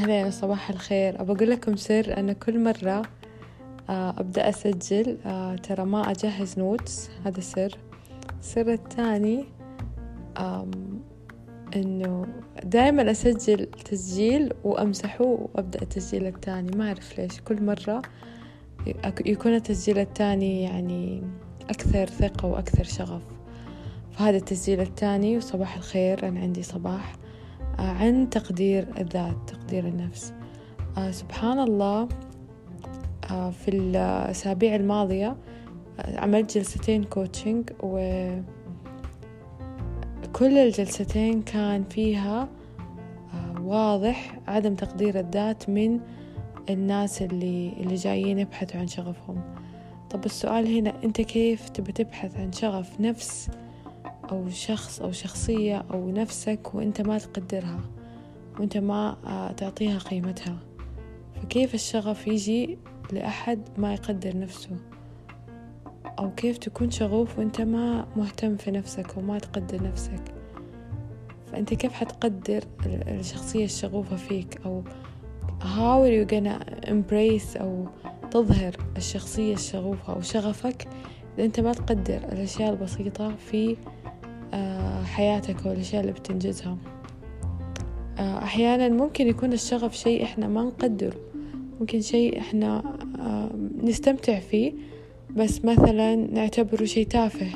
أهلا صباح الخير. أبى أقول لكم سر. أنا كل مرة آه، أبدأ أسجل آه، ترى ما أجهز نوتس هذا سر. السر الثاني إنه دائما أسجل تسجيل وأمسحه وأبدأ التسجيل الثاني. ما أعرف ليش. كل مرة يكون التسجيل الثاني يعني أكثر ثقة وأكثر شغف. فهذا التسجيل الثاني. وصباح الخير. أنا عندي صباح. عن تقدير الذات تقدير النفس. آه، سبحان الله آه، في الأسابيع الماضية عملت جلستين كوتشنج وكل الجلستين كان فيها واضح عدم تقدير الذات من الناس اللي اللي جايين يبحثوا عن شغفهم. طب السؤال هنا أنت كيف تبي تبحث عن شغف نفس أو شخص أو شخصية أو نفسك وأنت ما تقدرها وأنت ما آه، تعطيها قيمتها. فكيف الشغف يجي لأحد ما يقدر نفسه؟ أو كيف تكون شغوف وأنت ما مهتم في نفسك وما تقدر نفسك؟ فأنت كيف حتقدر الشخصية الشغوفة فيك؟ أو how are you gonna embrace أو تظهر الشخصية الشغوفة أو شغفك إذا أنت ما تقدر الأشياء البسيطة في حياتك والأشياء اللي بتنجزها. آه، أحيانا ممكن يكون الشغف شيء إحنا ما نقدره. ممكن شيء إحنا آه، نستمتع فيه بس مثلا نعتبره شيء تافه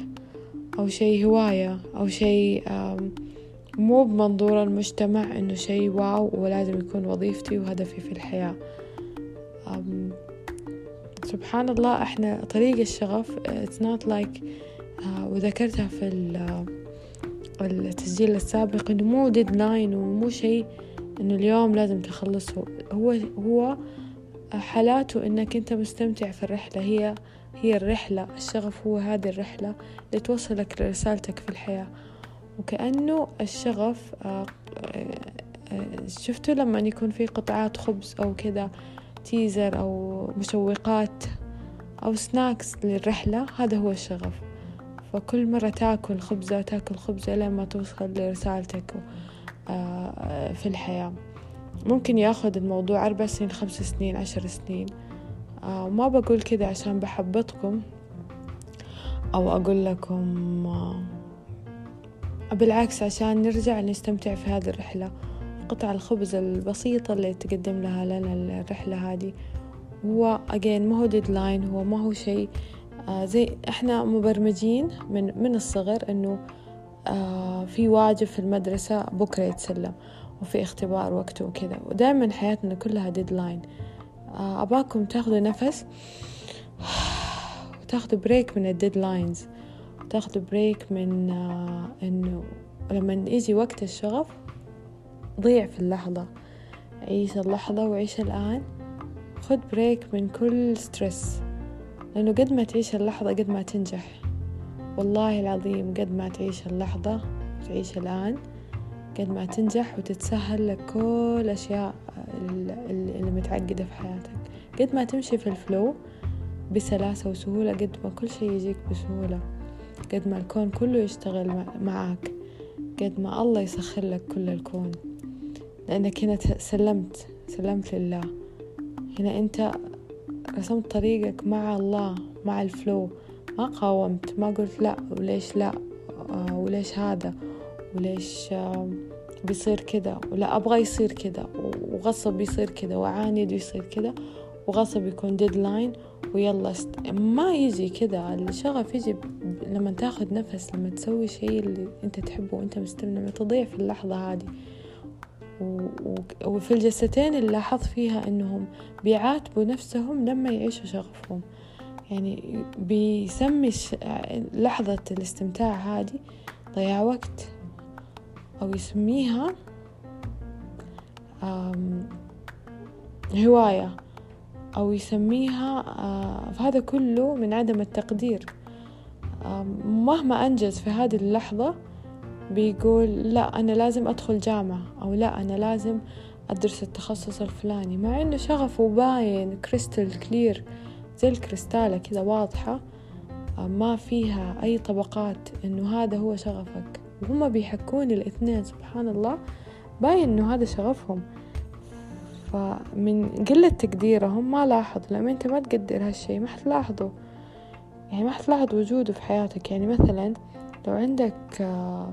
أو شيء هواية أو شيء مو بمنظور المجتمع إنه شيء واو ولازم يكون وظيفتي وهدفي في الحياة. سبحان الله إحنا طريق الشغف it's not like وذكرتها في التسجيل السابق إنه مو ديدلاين ومو شيء إنه اليوم لازم تخلصه. هو هو حالاته إنك أنت مستمتع في الرحلة. هي هي الرحلة. الشغف هو هذه الرحلة اللي توصلك لرسالتك في الحياة. وكأنه الشغف آه، آه، شفتوا لما يكون في قطعات خبز أو كذا تيزر أو مشوقات أو سناكس للرحلة؟ هذا هو الشغف. فكل مرة تاكل خبزة تاكل خبزة لما توصل لرسالتك آه، في الحياة. ممكن ياخذ الموضوع أربع سنين خمس سنين عشر سنين. آه، وما بقول كذا عشان بحبطكم أو أقول لكم آه، بالعكس عشان نرجع نستمتع في هذه الرحلة. قطع الخبز البسيطة اللي تقدم لها لنا الرحلة هذه. هو again ما هو deadline هو ما هو شيء زي إحنا مبرمجين من من الصغر إنه آه في واجب في المدرسة بكرة يتسلم وفي اختبار وقته وكذا. ودائما حياتنا كلها deadline آه أباكم تاخذوا نفس وتاخذوا break من ال deadlines وتاخذوا break من آه إنه لما يجي وقت الشغف ضيع في اللحظة. عيش اللحظة وعيش الآن. خد break من كل stress لأنه قد ما تعيش اللحظة قد ما تنجح. والله العظيم قد ما تعيش اللحظة تعيش الآن قد ما تنجح وتتسهل لك كل الأشياء اللي متعقدة في حياتك. قد ما تمشي في ال flow بسلاسة وسهولة قد ما كل شيء يجيك بسهولة قد ما الكون كله يشتغل معاك قد ما الله يسخر لك كل الكون. لأنك هنا سلمت سلمت لله. هنا أنت رسمت طريقك مع الله مع الفلو. ما قاومت ما قلت لا وليش لا؟ آه، وليش هذا؟ وليش آه، بيصير كذا؟ ولا أبغى يصير كذا. وغصب يصير كذا وعاند ويصير كذا. وغصب يكون ديدلاين ويلا است... ما يجي كذا. الشغف يجي لما تاخذ نفس لما تسوي شيء اللي أنت تحبه وأنت مستمتع تضيع في اللحظة هذه. وفي الجلستين اللي لاحظت فيها إنهم بيعاتبوا نفسهم لما يعيشوا شغفهم. يعني بيسمي لحظة الاستمتاع هذه ضياع وقت أو يسميها هواية أو يسميها فهذا كله من عدم التقدير. مهما أنجز في هذه اللحظة بيقول لا أنا لازم أدخل جامعة أو لا أنا لازم أدرس التخصص الفلاني. مع إنه شغفه باين كريستال كلير زي الكريستالة كذا واضحة ما فيها أي طبقات إنه هذا هو شغفك. وهم بيحكون الاثنين سبحان الله باين إنه هذا شغفهم. فمن قلة تقديرهم ما لاحظوا لما أنت ما تقدر هالشي ما حتلاحظه. يعني ما حتلاحظ وجوده في حياتك. يعني مثلا لو عندك آه،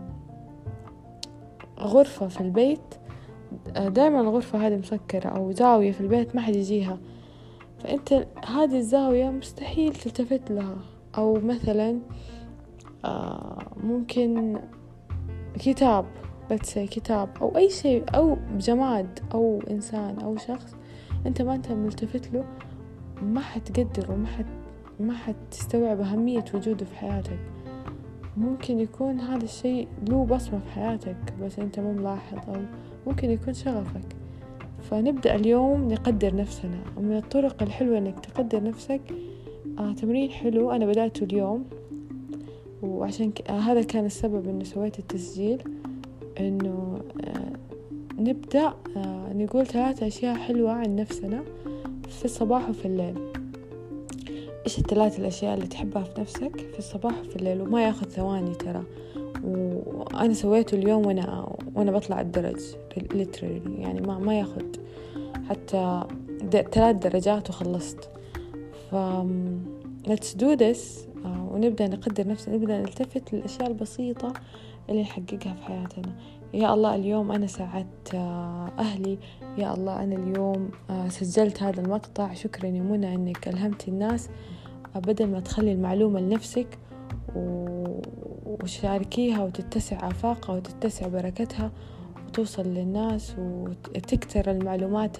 غرفة في البيت آه، دائما الغرفة هذه مسكرة أو زاوية في البيت ما حد يجيها. فأنت هذه الزاوية مستحيل تلتفت لها. أو مثلا آه، ممكن كتاب بس كتاب أو أي شيء أو جماد أو إنسان أو شخص أنت ما أنت ملتفت له ما حتقدره ما حت ما حتستوعب أهمية وجوده في حياتك. ممكن يكون هذا الشيء له بصمة في حياتك بس أنت مو ملاحظ أو ممكن يكون شغفك. فنبدأ اليوم نقدر نفسنا. ومن الطرق الحلوة إنك تقدر نفسك آه تمرين حلو. أنا بدأته اليوم وعشان ك... آه هذا كان السبب إنه سويت التسجيل إنه آه نبدأ آه نقول ثلاثة أشياء حلوة عن نفسنا في الصباح وفي الليل. إيش الثلاث الأشياء اللي تحبها في نفسك في الصباح وفي الليل؟ وما ياخذ ثواني ترى. وأنا سويته اليوم وأنا وأنا بطلع الدرج literally يعني ما ما ياخذ حتى ثلاث درجات وخلصت. ف let's do this. آه، ونبدأ نقدر نفسنا نبدأ نلتفت للأشياء البسيطة اللي نحققها في حياتنا. يا الله اليوم أنا ساعدت آه، أهلي. يا الله أنا اليوم آه، سجلت هذا المقطع. شكرا يا منى أنك ألهمتي الناس. بدل ما تخلي المعلومة لنفسك وشاركيها وتتسع آفاقها وتتسع بركتها وتوصل للناس وتكتر المعلومات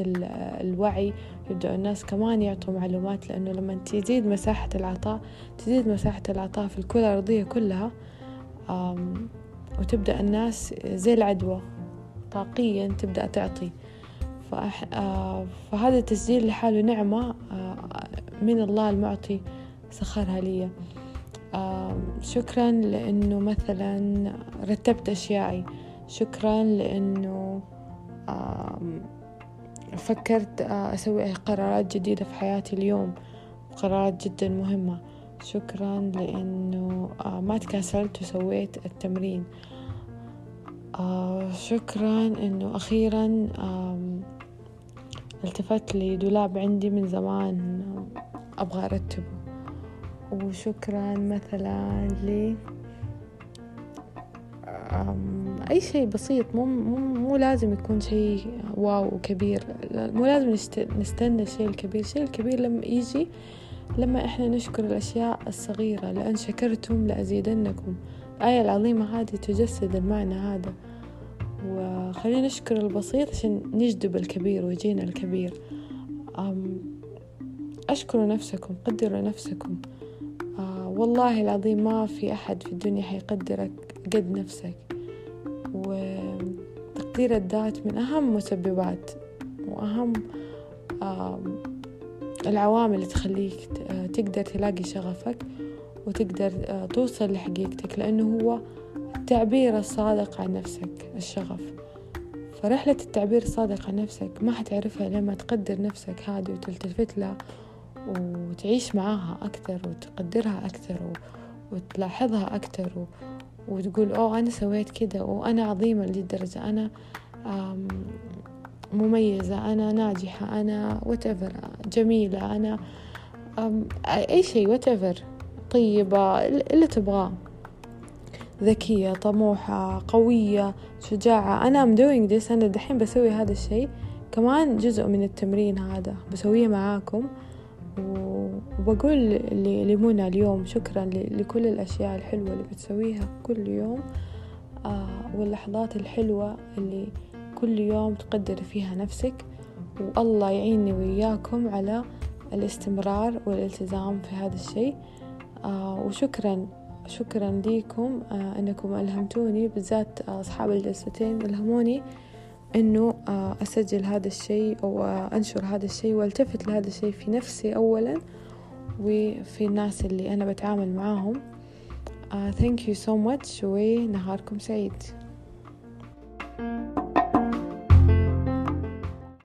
الوعي. يبدأ الناس كمان يعطوا معلومات لأنه لما تزيد مساحة العطاء تزيد مساحة العطاء في الكرة الأرضية كلها وتبدأ الناس زي العدوى. طاقيا تبدأ تعطي. آه، فهذا التسجيل لحاله نعمة آه، من الله المعطي سخرها لي. شكرا لأنه مثلا رتبت أشيائي. شكرا لأنه فكرت آه، أسوي قرارات جديدة في حياتي اليوم. قرارات جدا مهمة. شكرا لأنه ما تكاسلت وسويت التمرين. شكرا أنه أخيرا التفت لي دولاب عندي من زمان أبغى أرتبه. وشكرا مثلا ل أي شيء بسيط مو, مو, مو لازم يكون شيء واو كبير. مو لازم نستنى الشيء الكبير. الشيء الكبير لما يجي لما إحنا نشكر الأشياء الصغيرة لأن شكرتم لأزيدنكم. الآية العظيمة هذه تجسد المعنى هذا. وخلينا نشكر البسيط عشان نجذب الكبير ويجينا الكبير. أشكروا نفسكم قدروا نفسكم. آه والله العظيم ما في أحد في الدنيا حيقدرك قد نفسك. وتقدير الذات من أهم مسببات وأهم العوامل اللي تخليك آه، تقدر تلاقي شغفك وتقدر آه، توصل لحقيقتك لأنه هو التعبير الصادق عن نفسك الشغف. فرحلة التعبير الصادق عن نفسك ما حتعرفها لما تقدر نفسك هذه وتلتفت لها وتعيش معاها أكثر وتقدرها أكثر وتلاحظها أكثر وتقول أوه أنا سويت كده وأنا عظيمة للدرجة أنا مميزة أنا ناجحة أنا whatever جميلة أنا أي شيء whatever طيبة اللي تبغاه. ذكية طموحة قوية شجاعة. أنا I'm doing this أنا دحين بسوي هذا الشيء. كمان جزء من التمرين هذا بسويه معاكم. وبقول لمنى اليوم شكرا لكل الأشياء الحلوة اللي بتسويها كل يوم. آه واللحظات الحلوة اللي كل يوم تقدر فيها نفسك والله يعيني وياكم على الاستمرار والالتزام في هذا الشيء. آه وشكرا شكرا ليكم آه إنكم ألهمتوني بالذات أصحاب الجلستين ألهموني إنه آه أسجل هذا الشيء أو أنشر هذا الشيء وألتفت لهذا الشيء في نفسي اولا وفي الناس اللي أنا بتعامل معاهم. thank you so much ونهاركم سعيد.